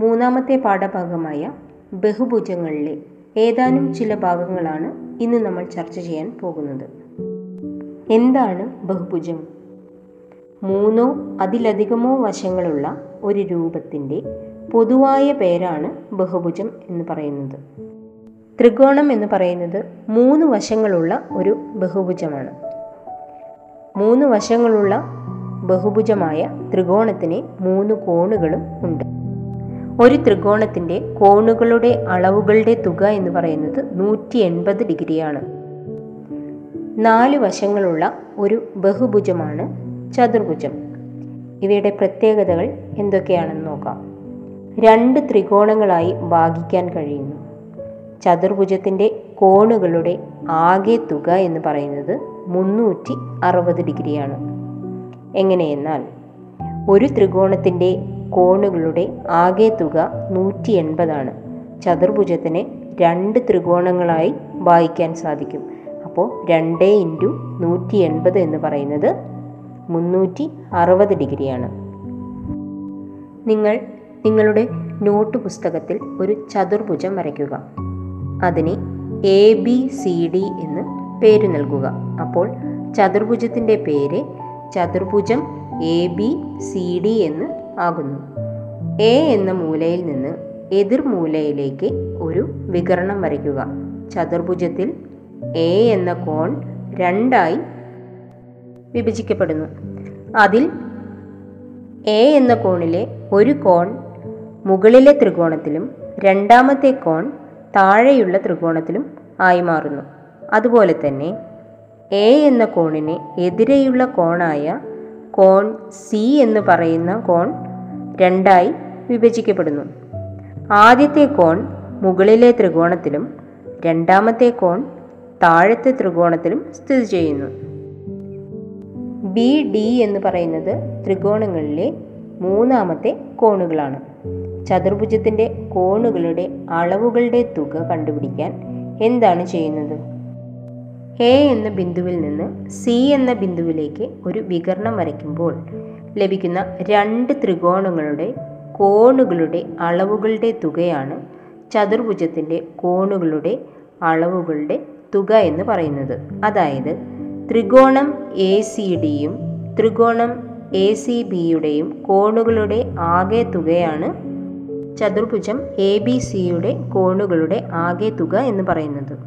മൂന്നാമത്തെ പാഠഭാഗമായ ബഹുഭുജങ്ങളിലെ ഏതാനും ചില ഭാഗങ്ങളാണ് ഇന്ന് നമ്മൾ ചർച്ച ചെയ്യാൻ പോകുന്നത്. എന്താണ് ബഹുഭുജം? മൂന്നോ അതിലധികമോ വശങ്ങളുള്ള ഒരു രൂപത്തിന്റെ പൊതുവായ പേരാണ് ബഹുഭുജം എന്ന് പറയുന്നത്. ത്രികോണം എന്ന് പറയുന്നത് മൂന്ന് വശങ്ങളുള്ള ഒരു ബഹുഭുജമാണ്. മൂന്ന് വശങ്ങളുള്ള ബഹുഭുജമായ ത്രികോണത്തിന് മൂന്ന് കോണുകളും ഉണ്ട്. ഒരു ത്രികോണത്തിന്റെ കോണുകളുടെ അളവുകളുടെ തുക എന്ന് പറയുന്നത് നൂറ്റി എൺപത് ഡിഗ്രിയാണ്. നാല് വശങ്ങളുള്ള ഒരു ബഹുഭുജമാണ് ചതുർഭുജം. ഇവയുടെ പ്രത്യേകതകൾ എന്തൊക്കെയാണെന്ന് നോക്കാം. രണ്ട് ത്രികോണങ്ങളായി ഭാഗിക്കാൻ കഴിയുന്നു. ചതുർഭുജത്തിന്റെ കോണുകളുടെ ആകെ തുക എന്ന് പറയുന്നത് മുന്നൂറ്റി അറുപത് ഡിഗ്രിയാണ്. എങ്ങനെയെന്നാൽ ഒരു ത്രികോണത്തിന്റെ കോണുകളുടെ ആകെ തുക നൂറ്റി എൺപതാണ് ചതുർഭുജത്തിന് രണ്ട് ത്രികോണങ്ങളായി വായിക്കാൻ സാധിക്കും. അപ്പോൾ രണ്ട് ഇന്റു നൂറ്റി എൺപത് എന്ന് പറയുന്നത് മുന്നൂറ്റി അറുപത് ഡിഗ്രിയാണ്. നിങ്ങൾ നിങ്ങളുടെ നോട്ട് പുസ്തകത്തിൽ ഒരു ചതുർഭുജം വരയ്ക്കുക. അതിന് എ ബി സി ഡി എന്ന് പേര് നൽകുക. അപ്പോൾ ചതുർഭുജത്തിന്റെ പേര് ചതുർഭുജം എ ബി സി ഡി എന്ന് ആകുന്നു. എ എന്ന മൂലയിൽ നിന്ന് എതിർ മൂലയിലേക്ക് ഒരു വികരണം വരയ്ക്കുക. ചതുർഭുജത്തിൽ എ എന്ന കോൺ രണ്ടായി വിഭജിക്കപ്പെടുന്നു. അതിൽ എ എന്ന കോണിലെ ഒരു കോൺ മുകളിലെ ത്രികോണത്തിലും രണ്ടാമത്തെ കോൺ താഴെയുള്ള ത്രികോണത്തിലും ആയി മാറുന്നു. അതുപോലെ തന്നെ എ എന്ന കോണിന് എതിരെയുള്ള കോണായ കോൺ സി എന്ന് പറയുന്ന കോൺ രണ്ടായി വിഭജിക്കപ്പെടുന്നു. ആദ്യത്തെ കോൺ മുകളിലെ ത്രികോണത്തിലും രണ്ടാമത്തെ കോൺ താഴത്തെ ത്രികോണത്തിലും സ്ഥിതി ചെയ്യുന്നു. ബി ഡി എന്ന് പറയുന്നത് ത്രികോണങ്ങളിലെ മൂന്നാമത്തെ കോണുകളാണ്. ചതുർഭുജത്തിന്റെ കോണുകളുടെ അളവുകളുടെ തുക കണ്ടുപിടിക്കാൻ എന്താണ് ചെയ്യുന്നത്? എ എന്ന ബിന്ദുവിൽ നിന്ന് സി എന്ന ബിന്ദുവിലേക്ക് ഒരു വികരണം വരയ്ക്കുമ്പോൾ ലഭിക്കുന്ന രണ്ട് ത്രികോണങ്ങളുടെ കോണുകളുടെ അളവുകളുടെ തുകയാണ് ചതുർഭുജത്തിന്റെ കോണുകളുടെ അളവുകളുടെ തുക എന്ന് പറയുന്നത്. അതായത് ത്രികോണം എ സി ഡിയും ത്രികോണം എ സി ബിയുടെയും കോണുകളുടെ ആകെ തുകയാണ് ചതുർഭുജം എ ബി സിയുടെ കോണുകളുടെ ആകെ തുക എന്ന് പറയുന്നത്.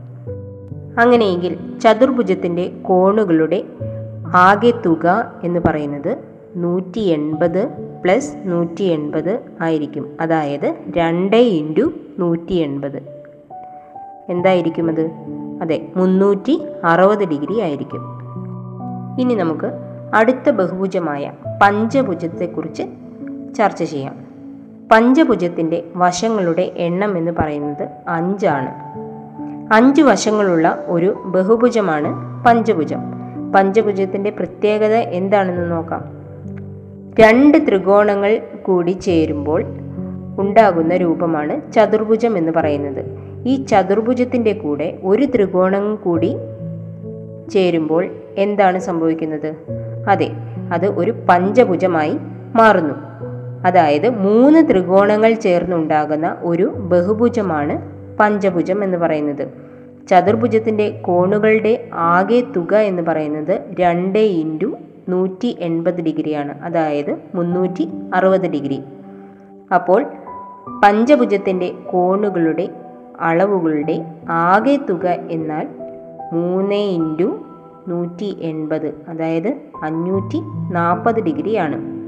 അങ്ങനെയെങ്കിൽ ചതുർഭുജത്തിന്റെ കോണുകളുടെ ആകെ തുക എന്ന് പറയുന്നത് നൂറ്റി എൺപത് പ്ലസ് നൂറ്റി എൺപത് ആയിരിക്കും. അതായത് രണ്ട് ഇന്റു നൂറ്റി എൺപത് എന്തായിരിക്കും അത്? അതെ മുന്നൂറ്റി അറുപത് ഡിഗ്രി ആയിരിക്കും. ഇനി നമുക്ക് അടുത്ത ബഹുഭുജമായ പഞ്ചഭുജത്തെക്കുറിച്ച് ചർച്ച ചെയ്യാം. പഞ്ചഭുജത്തിന്റെ വശങ്ങളുടെ എണ്ണം എന്ന് പറയുന്നത് അഞ്ചാണ്. അഞ്ച് വശങ്ങളുള്ള ഒരു ബഹുഭുജമാണ് പഞ്ചഭുജം. പഞ്ചഭുജത്തിന്റെ പ്രത്യേകത എന്താണെന്ന് നോക്കാം. രണ്ട് ത്രികോണങ്ങൾ കൂടി ചേരുമ്പോൾ ഉണ്ടാകുന്ന രൂപമാണ് ചതുർഭുജം എന്ന് പറയുന്നത്. ഈ ചതുർഭുജത്തിന്റെ കൂടെ ഒരു ത്രികോണം കൂടി ചേരുമ്പോൾ എന്താണ് സംഭവിക്കുന്നത്? അതെ അത് ഒരു പഞ്ചഭുജമായി മാറുന്നു. അതായത് മൂന്ന് ത്രികോണങ്ങൾ ചേർന്നുണ്ടാകുന്ന ഒരു ബഹുഭുജമാണ് പഞ്ചഭുജം എന്ന് പറയുന്നത്. ചതുർഭുജത്തിന്റെ കോണുകളുടെ ആകെ തുക എന്ന് പറയുന്നത് രണ്ട് ഇന്റു നൂറ്റി എൺപത് ഡിഗ്രിയാണ്. അതായത് മുന്നൂറ്റി അറുപത് ഡിഗ്രി. അപ്പോൾ പഞ്ചഭുജത്തിന്റെ കോണുകളുടെ അളവുകളുടെ ആകെ തുക എന്നാൽ മൂന്ന് ഇന്റു നൂറ്റി എൺപത് അതായത് അഞ്ഞൂറ്റി നാൽപ്പത് ഡിഗ്രിയാണ്.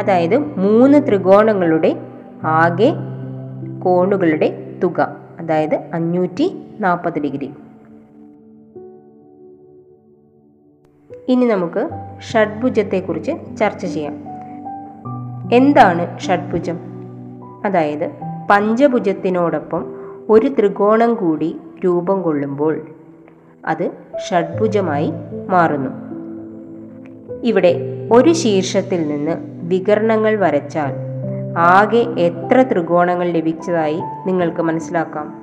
അതായത് മൂന്ന് ത്രികോണങ്ങളുടെ ആകെ കോണുകളുടെ തുക അതായത് അഞ്ഞൂറ്റി നാൽപ്പത് ഡിഗ്രി. ഇനി നമുക്ക് ഷഡ്ഭുജത്തെക്കുറിച്ച് ചർച്ച ചെയ്യാം. എന്താണ് ഷഡ്ഭുജം? അതായത് പഞ്ചഭുജത്തിനോടൊപ്പം ഒരു ത്രികോണം കൂടി രൂപം കൊള്ളുമ്പോൾ അത് ഷഡ്ഭുജമായി മാറുന്നു. ഇവിടെ ഒരു ശീർഷത്തിൽ നിന്ന് വികരണങ്ങൾ വരച്ചാൽ ആകെ എത്ര ത്രികോണങ്ങൾ ലഭിച്ചതായി നിങ്ങൾക്ക് മനസ്സിലാക്കാം.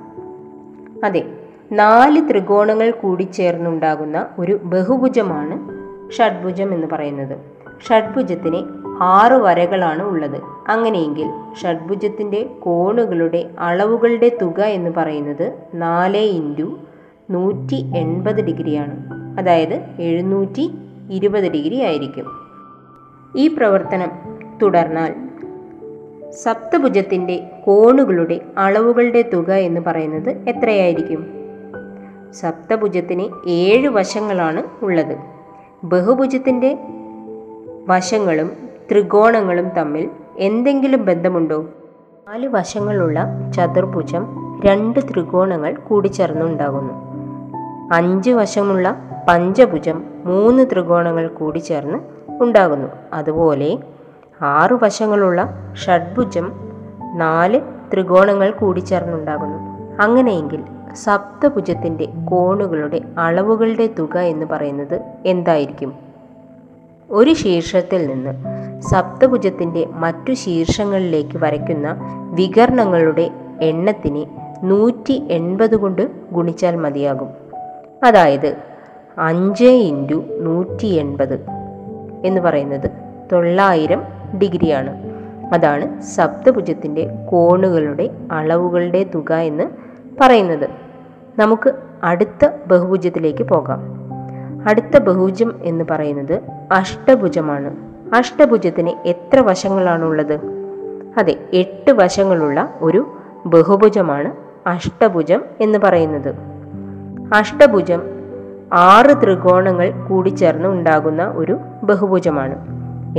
അതെ നാല് ത്രികോണങ്ങൾ കൂടി ചേർന്നുണ്ടാകുന്ന ഒരു ബഹുഭുജമാണ് ഷഡ്ഭുജം എന്ന് പറയുന്നത്. ഷഡ്ഭുജത്തിന് ആറ് വരകളാണ് ഉള്ളത്. അങ്ങനെയെങ്കിൽ ഷഡ്ഭുജത്തിന്റെ കോണുകളുടെ അളവുകളുടെ തുക എന്ന് പറയുന്നത് നാല് ഇന്റു നൂറ്റി എൺപത് ഡിഗ്രിയാണ്. അതായത് എഴുന്നൂറ്റി ഇരുപത് ഡിഗ്രി ആയിരിക്കും. ഈ പ്രവർത്തനം തുടർന്നാൽ സപ്തഭുജത്തിന്റെ കോണുകളുടെ അളവുകളുടെ തുക എന്ന് പറയുന്നത് എത്രയായിരിക്കും? സപ്തഭുജത്തിന് ഏഴ് വശങ്ങളാണ് ഉള്ളത്. ബഹുഭുജത്തിന്റെ വശങ്ങളും ത്രികോണങ്ങളും തമ്മിൽ എന്തെങ്കിലും ബന്ധമുണ്ടോ? നാല് വശങ്ങളുള്ള ചതുർഭുജം രണ്ട് ത്രികോണങ്ങൾ കൂടിച്ചേർന്നുണ്ടാകുന്നു. അഞ്ച് വശമുള്ള പഞ്ചഭുജം മൂന്ന് ത്രികോണങ്ങൾ കൂടിച്ചേർന്ന് ഉണ്ടാകുന്നു. അതുപോലെ ആറ് വശങ്ങളുള്ള ഷഡ്ഭുജം നാല് ത്രികോണങ്ങൾ കൂടിച്ചേർന്നുണ്ടാകുന്നു. അങ്ങനെയെങ്കിൽ സപ്തഭുജത്തിന്റെ കോണുകളുടെ അളവുകളുടെ തുക എന്ന് പറയുന്നത് എന്തായിരിക്കും? ഒരു ശീർഷത്തിൽ നിന്ന് സപ്തഭുജത്തിന്റെ മറ്റു ശീർഷങ്ങളിലേക്ക് വരയ്ക്കുന്ന വികരണങ്ങളുടെ എണ്ണത്തിന് നൂറ്റി എൺപത് കൊണ്ട് ഗുണിച്ചാൽ മതിയാകും. അതായത് അഞ്ച് ഇന്റു നൂറ്റി എൺപത് എന്ന് പറയുന്നത് തൊള്ളായിരം ഡിഗ്രിയാണ് അതാണ് സപ്തഭുജത്തിന്റെ കോണുകളുടെ അളവുകളുടെ തുക എന്ന് പറയുന്നത്. നമുക്ക് അടുത്ത ബഹുഭുജത്തിലേക്ക് പോകാം. അടുത്ത ബഹുഭുജം എന്ന് പറയുന്നത് അഷ്ടഭുജമാണ്. അഷ്ടഭുജത്തിന് എത്ര വശങ്ങളാണുള്ളത്? അതെ എട്ട് വശങ്ങളുള്ള ഒരു ബഹുഭുജമാണ് അഷ്ടഭുജം എന്ന് പറയുന്നത്. അഷ്ടഭുജം ആറ് ത്രികോണങ്ങൾ കൂടിച്ചേർന്ന് ഉണ്ടാകുന്ന ഒരു ബഹുഭുജമാണ്.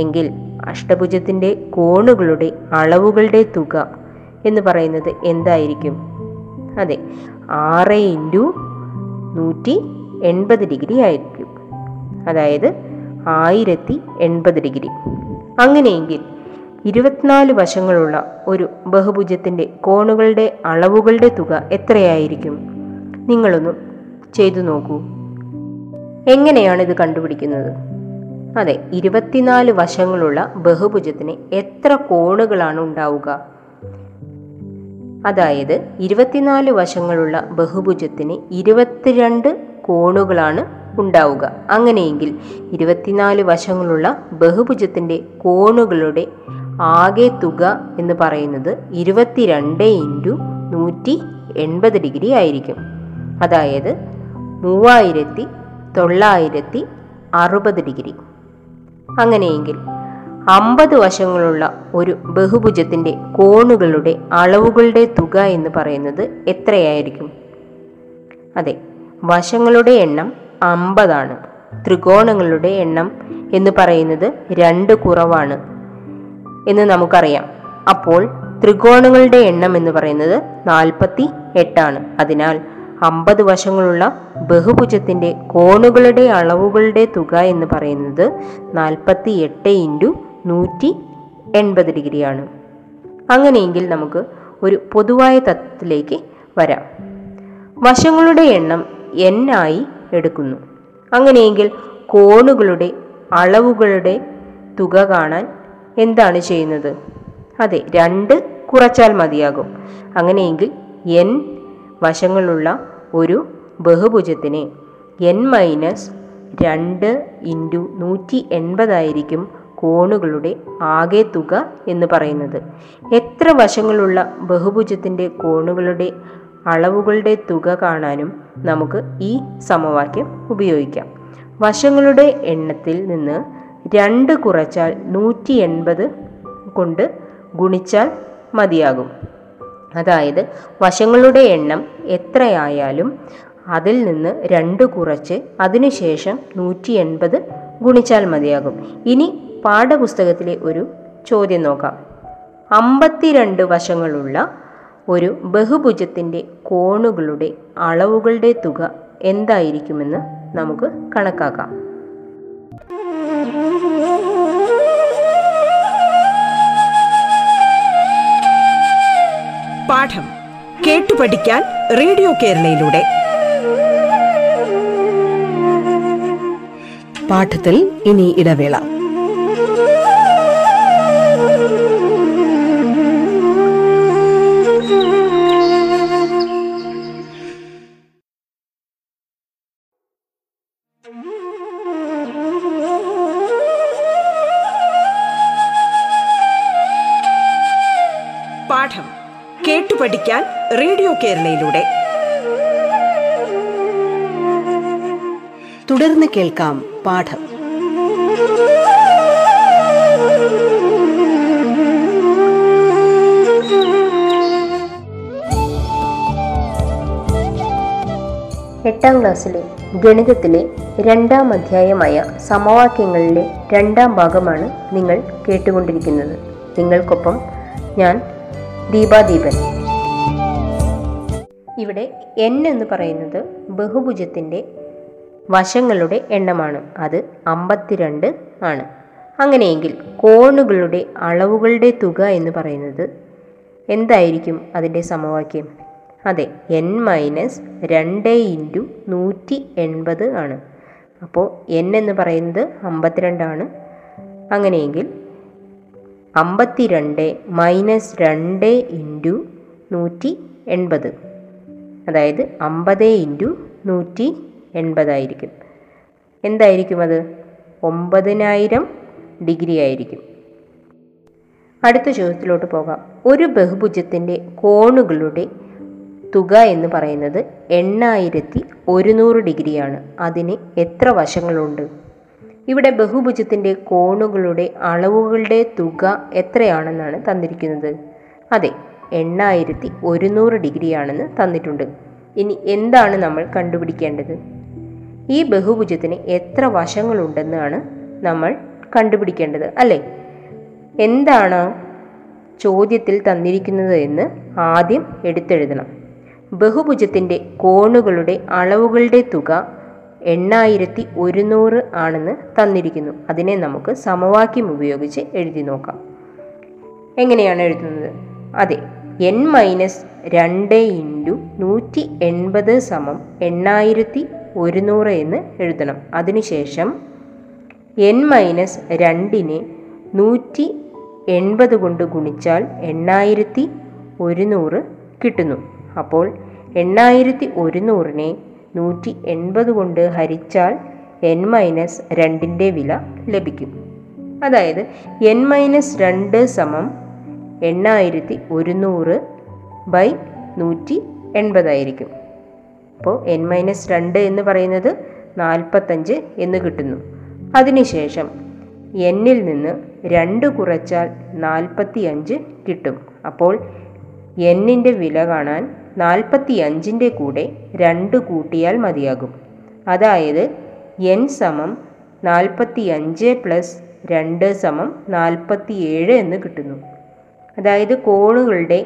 എങ്കിൽ അഷ്ടഭുജത്തിന്റെ കോണുകളുടെ അളവുകളുടെ തുക എന്ന് പറയുന്നത് എന്തായിരിക്കും? അതെ ആറ് ഇന്റു നൂറ്റി എൺപത് ഡിഗ്രി ആയിരിക്കും. അതായത് ആയിരത്തി എൺപത് ഡിഗ്രി. അങ്ങനെയെങ്കിൽ ഇരുപത്തിനാല് വശങ്ങളുള്ള ഒരു ബഹുഭുജത്തിന്റെ കോണുകളുടെ അളവുകളുടെ തുക എത്രയായിരിക്കും? നിങ്ങളൊന്ന് ചെയ്തു നോക്കൂ. എങ്ങനെയാണ് ഇത് കണ്ടുപിടിക്കുന്നത്? അതെ ഇരുപത്തിനാല് വശങ്ങളുള്ള ബഹുഭുജത്തിന് എത്ര കോണുകളാണ് ഉണ്ടാവുക? അതായത് ഇരുപത്തിനാല് വശങ്ങളുള്ള ബഹുഭുജത്തിന് ഇരുപത്തിരണ്ട് കോണുകളാണ് ഉണ്ടാവുക. അങ്ങനെയെങ്കിൽ ഇരുപത്തിനാല് വശങ്ങളുള്ള ബഹുഭുജത്തിന്റെ കോണുകളുടെ ആകെ തുക എന്ന് പറയുന്നത് ഇരുപത്തിരണ്ട് ഇന്റു നൂറ്റി എൺപത് ഡിഗ്രി ആയിരിക്കും. അതായത് മൂവായിരത്തി തൊള്ളായിരത്തി അറുപത് ഡിഗ്രി. അങ്ങനെയെങ്കിൽ അമ്പത് വശങ്ങളുള്ള ഒരു ബഹുഭുജത്തിന്റെ കോണുകളുടെ അളവുകളുടെ തുക എന്ന് പറയുന്നത് എത്രയായിരിക്കും? അതെ വശങ്ങളുടെ എണ്ണം അമ്പതാണ്. ത്രികോണങ്ങളുടെ എണ്ണം എന്ന് പറയുന്നത് രണ്ട് കുറവാണ് എന്ന് നമുക്കറിയാം. അപ്പോൾ ത്രികോണങ്ങളുടെ എണ്ണം എന്ന് പറയുന്നത് നാൽപ്പത്തി എട്ടാണ് അതിനാൽ അമ്പത് വശങ്ങളുള്ള ബഹുഭുജത്തിന്റെ കോണുകളുടെ അളവുകളുടെ തുക എന്ന് പറയുന്നത് നാൽപ്പത്തി എട്ട് ഇന്റു നൂറ്റി എൺപത് ഡിഗ്രിയാണ്. അങ്ങനെയെങ്കിൽ നമുക്ക് ഒരു പൊതുവായ തത്വത്തിലേക്ക് വരാം. വശങ്ങളുടെ എണ്ണം എൻ ആയി എടുക്കുന്നു. അങ്ങനെയെങ്കിൽ കോണുകളുടെ അളവുകളുടെ തുക കാണാൻ എന്താണ് ചെയ്യുന്നത്? അതെ രണ്ട് കുറച്ചാൽ മതിയാകും. അങ്ങനെയെങ്കിൽ എൻ വശങ്ങളുള്ള ഒരു ബഹുഭുജത്തിന് എൻ മൈനസ് രണ്ട് ഇന്റു നൂറ്റി എൺപതായിരിക്കും കോണുകളുടെ ആകെ തുക എന്ന് പറയുന്നത്. എത്ര വശങ്ങളുള്ള ബഹുഭുജത്തിന്റെ കോണുകളുടെ അളവുകളുടെ തുക കാണാനും നമുക്ക് ഈ സമവാക്യം ഉപയോഗിക്കാം. വശങ്ങളുടെ എണ്ണത്തിൽ നിന്ന് രണ്ട് കുറച്ചാൽ നൂറ്റി എൺപത് കൊണ്ട് ഗുണിച്ചാൽ മതിയാകും. അതായത് വശങ്ങളുടെ എണ്ണം എത്രയായാലും അതിൽ നിന്ന് രണ്ട് കുറച്ച് അതിനുശേഷം നൂറ്റി എൺപത് ഗുണിച്ചാൽ മതിയാകും. ഇനി പാഠപുസ്തകത്തിലെ ഒരു ചോദ്യം നോക്കാം. അമ്പത്തിരണ്ട് വശങ്ങളുള്ള ഒരു ബഹുഭുജത്തിന്റെ കോണുകളുടെ അളവുകളുടെ തുക എന്തായിരിക്കുമെന്ന് നമുക്ക് കണക്കാക്കാം. പാഠം കേട്ടു പഠിക്കാൻ റേഡിയോ കേരളയിലൂടെ. പാഠത്തിൽ ഇനി ഇടവേള. പാഠം കേട്ടു പഠിക്കാൻ റേഡിയോ കേരളയിലൂടെ. തുടർന്ന് കേൾക്കാം പാഠം. എട്ടാം ക്ലാസ്സിലെ ഗണിതത്തിലെ രണ്ടാം അധ്യായമായ സമവാക്യങ്ങളിലെ രണ്ടാം ഭാഗമാണ് നിങ്ങൾ കേട്ടുകൊണ്ടിരിക്കുന്നത്. നിങ്ങൾക്കൊപ്പം ഞാൻ ദീപാദീപൻ ഇവിടെ എൻ എന്ന് പറയുന്നത് ബഹുഭുജത്തിന്റെ വശങ്ങളുടെ എണ്ണമാണ്. അത് അമ്പത്തിരണ്ട് ആണ്. അങ്ങനെയെങ്കിൽ കോണുകളുടെ അളവുകളുടെ തുക എന്ന് പറയുന്നത് എന്തായിരിക്കും അതിന്റെ സമവാക്യം? അതെ എൻ മൈനസ് രണ്ട് ഇന്റു നൂറ്റി എൺപത് ആണ്. അപ്പോൾ എൻ എന്ന് പറയുന്നത് അമ്പത്തിരണ്ടാണ് അങ്ങനെയെങ്കിൽ അമ്പത്തിരണ്ട് മൈനസ് രണ്ട് ഇന്റു നൂറ്റി എൺപത്. അതായത് അമ്പത് ഇന്റു നൂറ്റി എൺപതായിരിക്കും എന്തായിരിക്കും അത്? ഒമ്പതിനായിരം ഡിഗ്രി ആയിരിക്കും. അടുത്ത ചോദ്യത്തിലോട്ട് പോകാം. ഒരു ബഹുഭുജത്തിന്റെ കോണുകളുടെ തുക എന്ന് പറയുന്നത് എണ്ണായിരത്തി ഒരുന്നൂറ് ഡിഗ്രിയാണ്. അതിന് എത്ര വശങ്ങളുണ്ട്? ഇവിടെ ബഹുഭുജത്തിന്റെ കോണുകളുടെ അളവുകളുടെ തുക എത്രയാണെന്നാണ് തന്നിരിക്കുന്നത്? അതെ എണ്ണായിരത്തി ഒരുന്നൂറ് ഡിഗ്രിയാണെന്ന് തന്നിട്ടുണ്ട്. ഇനി എന്താണ് നമ്മൾ കണ്ടുപിടിക്കേണ്ടത്? ഈ ബഹുഭുജത്തിന് എത്ര വശങ്ങളുണ്ടെന്നാണ് നമ്മൾ കണ്ടുപിടിക്കേണ്ടത് അല്ലേ? എന്താണ് ചോദ്യത്തിൽ തന്നിരിക്കുന്നത് എന്ന് ആദ്യം എടുത്തെഴുതണം. ബഹുഭുജത്തിന്റെ കോണുകളുടെ അളവുകളുടെ തുക എണ്ണായിരത്തി ഒരുന്നൂറ് ആണെന്ന് തന്നിരിക്കുന്നു. അതിനെ നമുക്ക് സമവാക്യം ഉപയോഗിച്ച് എഴുതി നോക്കാം. എങ്ങനെയാണ് എഴുതുന്നത്? അതെ എൻ മൈനസ് രണ്ട് ഇന്റു നൂറ്റി എൺപത് സമം എണ്ണായിരത്തി ഒരുന്നൂറ് എന്ന് എഴുതണം. അതിനുശേഷം എൻ മൈനസ് രണ്ടിനെ നൂറ്റി എൺപത് കൊണ്ട് ഗുണിച്ചാൽ എണ്ണായിരത്തി ഒരുന്നൂറ് കിട്ടുന്നു. അപ്പോൾ എണ്ണായിരത്തി ഒരുന്നൂറിനെ നൂറ്റി എൺപത് കൊണ്ട് ഹരിച്ചാൽ എൻ മൈനസ് രണ്ടിന്റെ വില ലഭിക്കും. അതായത് എൻ മൈനസ് രണ്ട് സമം എണ്ണായിരത്തി ഒരുന്നൂറ് ബൈ നൂറ്റി എൺപതായിരിക്കും അപ്പോൾ എൻ മൈനസ് രണ്ട് എന്ന് പറയുന്നത് നാൽപ്പത്തഞ്ച് എന്ന് കിട്ടുന്നു. അതിനുശേഷം എന്നിൽ നിന്ന് രണ്ട് കുറച്ചാൽ നാൽപ്പത്തി അഞ്ച് കിട്ടും. അപ്പോൾ എന്നിന്റെ വില കാണാൻ നാൽപ്പത്തി അഞ്ചിന്റെ കൂടെ രണ്ട് കൂട്ടിയാൽ മതിയാകും. അതായത് എൻ സമം നാൽപ്പത്തി അഞ്ച് പ്ലസ് രണ്ട് സമം നാൽപ്പത്തി ഏഴ് എന്ന് കിട്ടുന്നു. അതായത് കോണുകളുടെ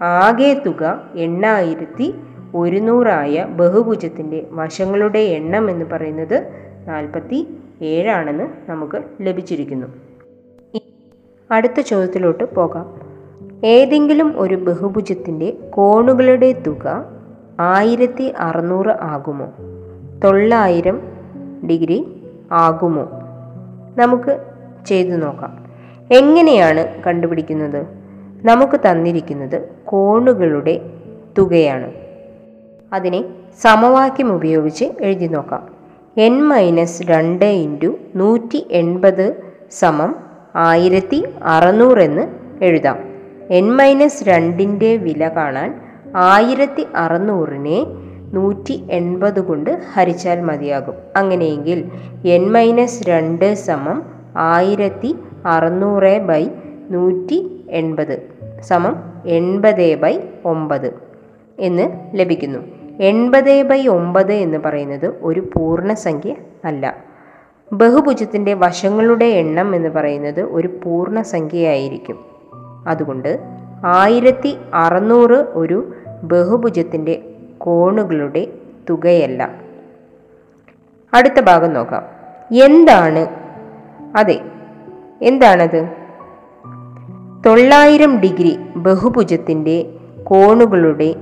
ആകെ തുക എണ്ണായിരത്തി ഒരുന്നൂറായ ബഹുഭുജത്തിന്റെ വശങ്ങളുടെ എണ്ണം എന്ന് പറയുന്നത് നാൽപ്പത്തി ഏഴാണെന്ന് നമുക്ക് ലഭിച്ചിരിക്കുന്നു. അടുത്ത ചോദ്യത്തിലോട്ട് പോകാം. ഏതെങ്കിലും ഒരു ബഹുഭുജത്തിന്റെ കോണുകളുടെ തുക ആയിരത്തി അറുന്നൂറ് ആകുമോ? തൊള്ളായിരം ഡിഗ്രി ആകുമോ? നമുക്ക് ചെയ്തു നോക്കാം. എങ്ങനെയാണ് കണ്ടുപിടിക്കുന്നത്? നമുക്ക് തന്നിരിക്കുന്നത് കോണുകളുടെ തുകയാണ്. അതിനെ സമവാക്യം ഉപയോഗിച്ച് എഴുതി നോക്കാം. എൻ മൈനസ് രണ്ട് ഇന്റു നൂറ്റി എൺപത് സമം ആയിരത്തി അറുന്നൂറെന്ന് എഴുതാം. എൻ മൈനസ് രണ്ടിന്റെ വില കാണാൻ ആയിരത്തി അറുന്നൂറിനെ നൂറ്റി എൺപത് കൊണ്ട് ഹരിച്ചാൽ മതിയാകും. അങ്ങനെയെങ്കിൽ എൻ മൈനസ് രണ്ട് സമം ആയിരത്തി അറുന്നൂറ് ബൈ നൂറ്റി എൺപത് സമം എൺപത് ബൈ ഒമ്പത് എന്ന് ലഭിക്കുന്നു. എൺപത് ബൈ ഒമ്പത് എന്ന് പറയുന്നത് ഒരു പൂർണസംഖ്യ അല്ല. ബഹുഭുജത്തിന്റെ വശങ്ങളുടെ എണ്ണം എന്ന് പറയുന്നത് ഒരു പൂർണസംഖ്യയായിരിക്കും. അതുകൊണ്ട് ആയിരത്തി അറുന്നൂറ് ഒരു ബഹുഭുജത്തിന്റെ കോണുകളുടെ തുകയല്ല. അടുത്ത ഭാഗം നോക്കാം. എന്താണ്? അതെ എന്താണത്? തൊള്ളായിരം ഡിഗ്രി ബഹുഭുജത്തിന്റെ കോണുകളുടെ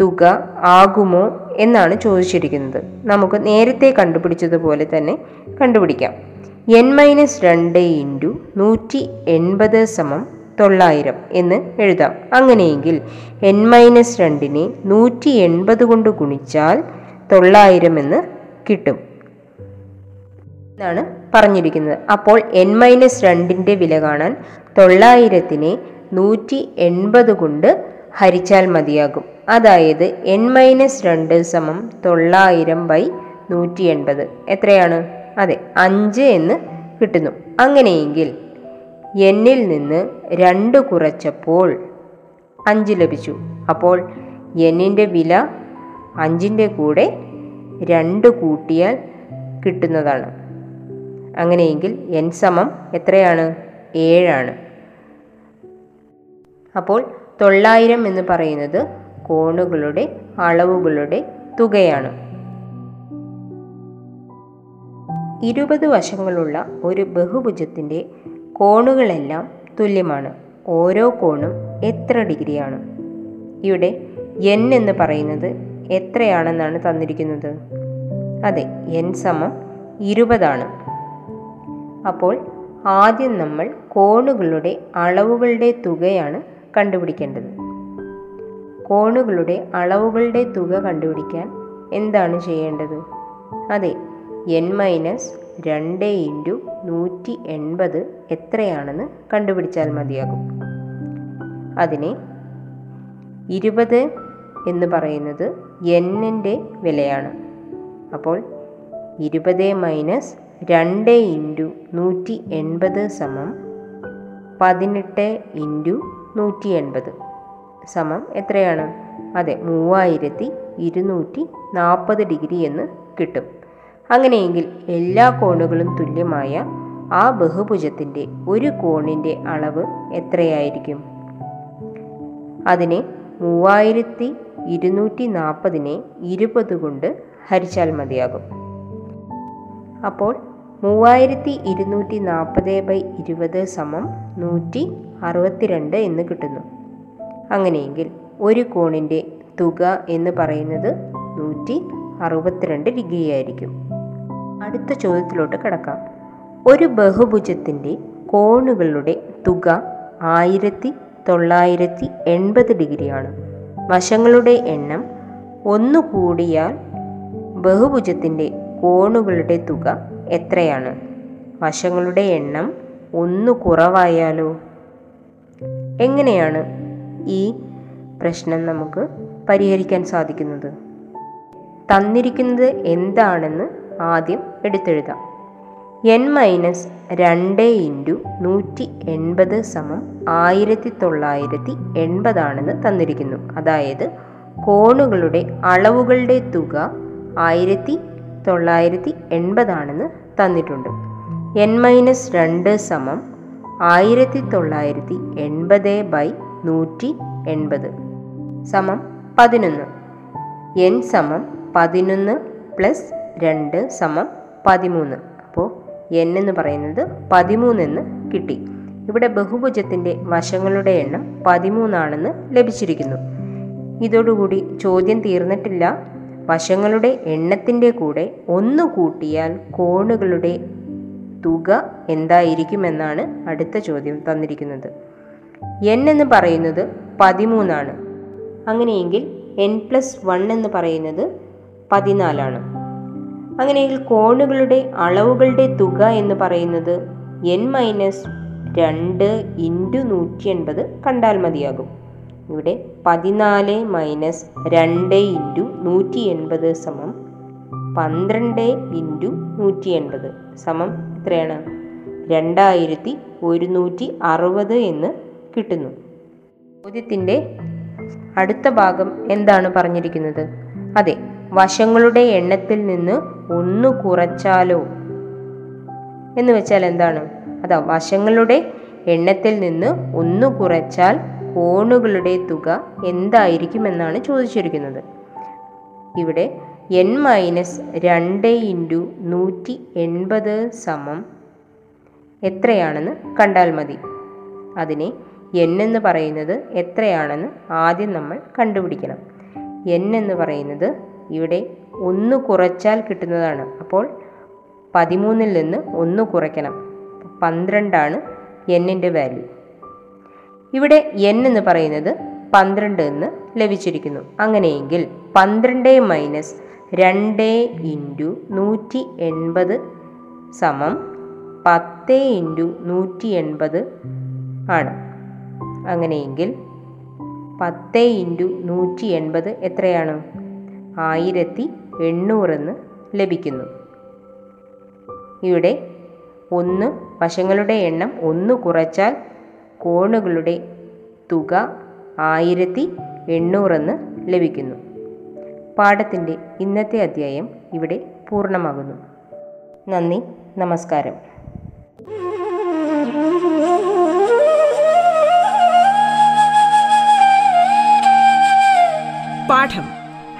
തുക ആകുമോ എന്നാണ് ചോദിച്ചിരിക്കുന്നത്. നമുക്ക് നേരത്തെ കണ്ടുപിടിച്ചതുപോലെ തന്നെ കണ്ടുപിടിക്കാം. എൻ മൈനസ് രണ്ട് ഇന്റു നൂറ്റി എൺപത് സമം തൊള്ളായിരം എന്ന് എഴുതാം. അങ്ങനെയെങ്കിൽ എൻ മൈനസ് രണ്ടിനെ നൂറ്റി എൺപത് കൊണ്ട് ഗുണിച്ചാൽ തൊള്ളായിരം എന്ന് കിട്ടും. എന്നാണ് പറഞ്ഞിരിക്കുന്നത്. അപ്പോൾ എൻ മൈനസ് രണ്ടിന്റെ വില കാണാൻ തൊള്ളായിരത്തിനെ നൂറ്റി എൺപത് കൊണ്ട് ഹരിച്ചാൽ മതിയാകും. അതായത് എൻ മൈനസ് രണ്ട് സമം തൊള്ളായിരം ബൈ നൂറ്റി എൺപത് എത്രയാണ്? അതെ അഞ്ച് എന്ന് കിട്ടുന്നു. അങ്ങനെയെങ്കിൽ എന്നിൽ നിന്ന് രണ്ട് കുറച്ചപ്പോൾ അഞ്ച് ലഭിച്ചു. അപ്പോൾ എന്നിന്റെ വില അഞ്ചിന്റെ കൂടെ രണ്ട് കൂട്ടിയാൽ കിട്ടുന്നതാണ്. അങ്ങനെയെങ്കിൽ എൻ സമം എത്രയാണ്? ഏഴാണ്. അപ്പോൾ തൊള്ളായിരം എന്ന് പറയുന്നത് കോണുകളുടെ അളവുകളുടെ തുകയാണ്. ഇരുപത് വശങ്ങളുള്ള ഒരു ബഹുഭുജത്തിന്റെ കോണുകളെല്ലാം തുല്യമാണ്. ഓരോ കോണും എത്ര ഡിഗ്രിയാണ്? ഇവിടെ എൻ എന്ന് പറയുന്നത് എത്രയാണെന്നാണ് തന്നിരിക്കുന്നത്? അതെ എൻ സമം ഇരുപതാണ്. അപ്പോൾ ആദ്യം നമ്മൾ കോണുകളുടെ അളവുകളുടെ തുകയാണ് കണ്ടുപിടിക്കേണ്ടത്. കോണുകളുടെ അളവുകളുടെ തുക കണ്ടുപിടിക്കാൻ എന്താണ് ചെയ്യേണ്ടത്? അതെ എൻ മൈനസ് രണ്ട് ഇന്റു നൂറ്റി എൺപത് എത്രയാണെന്ന് കണ്ടുപിടിച്ചാൽ മതിയാകും. അതിനെ ഇരുപത് എന്ന് പറയുന്നത് എന്നിന്റെ വിലയാണ്. അപ്പോൾ ഇരുപത് മൈനസ് രണ്ട് ഇന്റു നൂറ്റി എൺപത് സമം പതിനെട്ട് ഇന്റു നൂറ്റി എൺപത് സമം എത്രയാണ്? അതെ മൂവായിരത്തി ഇരുന്നൂറ്റി നാൽപ്പത് ഡിഗ്രി എന്ന് കിട്ടും. അങ്ങനെയെങ്കിൽ എല്ലാ കോണുകളും തുല്യമായ ആ ബഹുഭുജത്തിന്റെ ഒരു കോണിന്റെ അളവ് എത്രയായിരിക്കും? അതിനെ മൂവായിരത്തി ഇരുന്നൂറ്റി നാൽപ്പതിനെ ഇരുപത് കൊണ്ട് ഹരിച്ചാൽ മതിയാകും. അപ്പോൾ മൂവായിരത്തി ഇരുന്നൂറ്റി നാൽപ്പത് ബൈ ഇരുപത് സമം നൂറ്റി അറുപത്തിരണ്ട് എന്ന് കിട്ടുന്നു. അങ്ങനെയെങ്കിൽ ഒരു കോണിന്റെ തുക എന്ന് പറയുന്നത് നൂറ്റി അറുപത്തിരണ്ട് ഡിഗ്രി ആയിരിക്കും അടുത്ത ചോദ്യത്തിലോട്ട് കിടക്കാം. ഒരു ബഹുഭുജത്തിന്റെ കോണുകളുടെ തുക ആയിരത്തി തൊള്ളായിരത്തി എൺപത് ഡിഗ്രിയാണ്. വശങ്ങളുടെ എണ്ണം ഒന്നു കൂടിയാൽ ബഹുഭുജത്തിന്റെ കോണുകളുടെ തുക എത്രയാണ്? വശങ്ങളുടെ എണ്ണം ഒന്ന് കുറവായാലോ? എങ്ങനെയാണ് ഈ പ്രശ്നം നമുക്ക് പരിഹരിക്കാൻ സാധിക്കുന്നത്? തന്നിരിക്കുന്നത് എന്താണെന്ന് ആദ്യം എടുത്തെഴുതാം. എൻ മൈനസ് രണ്ട് ഇന്റു നൂറ്റി എൺപത് സമം ആയിരത്തി തൊള്ളായിരത്തി എൺപതാണെന്ന് തന്നിരിക്കുന്നു. അതായത് കോണുകളുടെ അളവുകളുടെ തുക ആയിരത്തി തൊള്ളായിരത്തി എൺപതാണെന്ന് തന്നിട്ടുണ്ട്. എൻ മൈനസ് രണ്ട് സമം ആയിരത്തി തൊള്ളായിരത്തി എൺപത് ബൈ നൂറ്റി എൺപത് സമം പതിനൊന്ന്. എൻ സമം പതിനൊന്ന് പ്ലസ് രണ്ട് സമം പതിമൂന്ന്. അപ്പോൾ എൻ എന്ന് പറയുന്നത് പതിമൂന്നെന്ന് കിട്ടി. ഇവിടെ ബഹുഭുജത്തിന്റെ വശങ്ങളുടെ എണ്ണം പതിമൂന്നാണെന്ന് ലഭിച്ചിരിക്കുന്നു. ഇതോടുകൂടി ചോദ്യം തീർന്നിട്ടില്ല. വശങ്ങളുടെ എണ്ണത്തിന്റെ കൂടെ ഒന്ന് കൂട്ടിയാൽ കോണുകളുടെ തുക എന്തായിരിക്കുമെന്നാണ് അടുത്ത ചോദ്യം തന്നിരിക്കുന്നത്. എൻ എന്ന് പറയുന്നത് പതിമൂന്നാണ്. അങ്ങനെയെങ്കിൽ എൻ പ്ലസ് വൺ എന്ന് പറയുന്നത് പതിനാലാണ്. അങ്ങനെയെങ്കിൽ കോണുകളുടെ അളവുകളുടെ തുക എന്ന് പറയുന്നത് എൻ മൈനസ് രണ്ട് ഇന്റു നൂറ്റി എൺപത് കണ്ടാൽ മതിയാകും. ഇവിടെ പതിനാല് മൈനസ് രണ്ട് ഇന്റു നൂറ്റി എൺപത് സമം പന്ത്രണ്ട് ഇന്റു നൂറ്റി എൺപത് സമം എത്രയാണ്? രണ്ടായിരത്തി ഒരുന്നൂറ്റി അറുപത് എന്ന് കിട്ടുന്നു. ചോദ്യത്തിന്റെ അടുത്ത ഭാഗം എന്താണ് പറഞ്ഞിരിക്കുന്നത്? അതെ വശങ്ങളുടെ എണ്ണത്തിൽ നിന്ന് ഒന്ന് കുറച്ചാലോ? എന്ന് വെച്ചാൽ എന്താണ്? അതാ വശങ്ങളുടെ എണ്ണത്തിൽ നിന്ന് ഒന്ന് കുറച്ചാൽ കോണുകളുടെ തുക എന്തായിരിക്കും എന്നാണ് ചോദിച്ചിരിക്കുന്നത്. ഇവിടെ എൻ മൈനസ് രണ്ട് ഇന്റു നൂറ്റി എൺപത് സമം എത്രയാണെന്ന് കണ്ടാൽ മതി. അതിനെ എൻ എന്ന് പറയുന്നത് എത്രയാണെന്ന് ആദ്യം നമ്മൾ കണ്ടുപിടിക്കണം. എൻ എന്ന് പറയുന്നത് ഇവിടെ ഒന്ന് കുറച്ചാൽ കിട്ടുന്നതാണ്. അപ്പോൾ പതിമൂന്നിൽ നിന്ന് ഒന്ന് കുറയ്ക്കണം. പന്ത്രണ്ടാണ് എന്നിന്റെ വാല്യൂ ഇവിടെ എൻ എന്ന് പറയുന്നത് പന്ത്രണ്ട് എന്ന് ലഭിച്ചിരിക്കുന്നു. അങ്ങനെയെങ്കിൽ പന്ത്രണ്ട് മൈനസ് രണ്ട് ഇന്റു നൂറ്റി എൺപത് സമം പത്ത് ഇന്റു നൂറ്റി എൺപത് ആണ്. അങ്ങനെയെങ്കിൽ പത്ത് ഇന്റു നൂറ്റി എൺപത് എത്രയാണ്? ആയിരത്തി എണ്ണൂറെന്ന് ലഭിക്കുന്നു. ഇവിടെ ഒന്ന് വശങ്ങളുടെ എണ്ണം ഒന്ന് കുറച്ചാൽ കോണുകളുടെ തുക ആയിരത്തി എണ്ണൂറെന്ന് ലഭിക്കുന്നു. പാഠത്തിന്റെ ഇന്നത്തെ അധ്യായം ഇവിടെ പൂർണമാകുന്നു. നന്ദി നമസ്കാരം. പാഠം.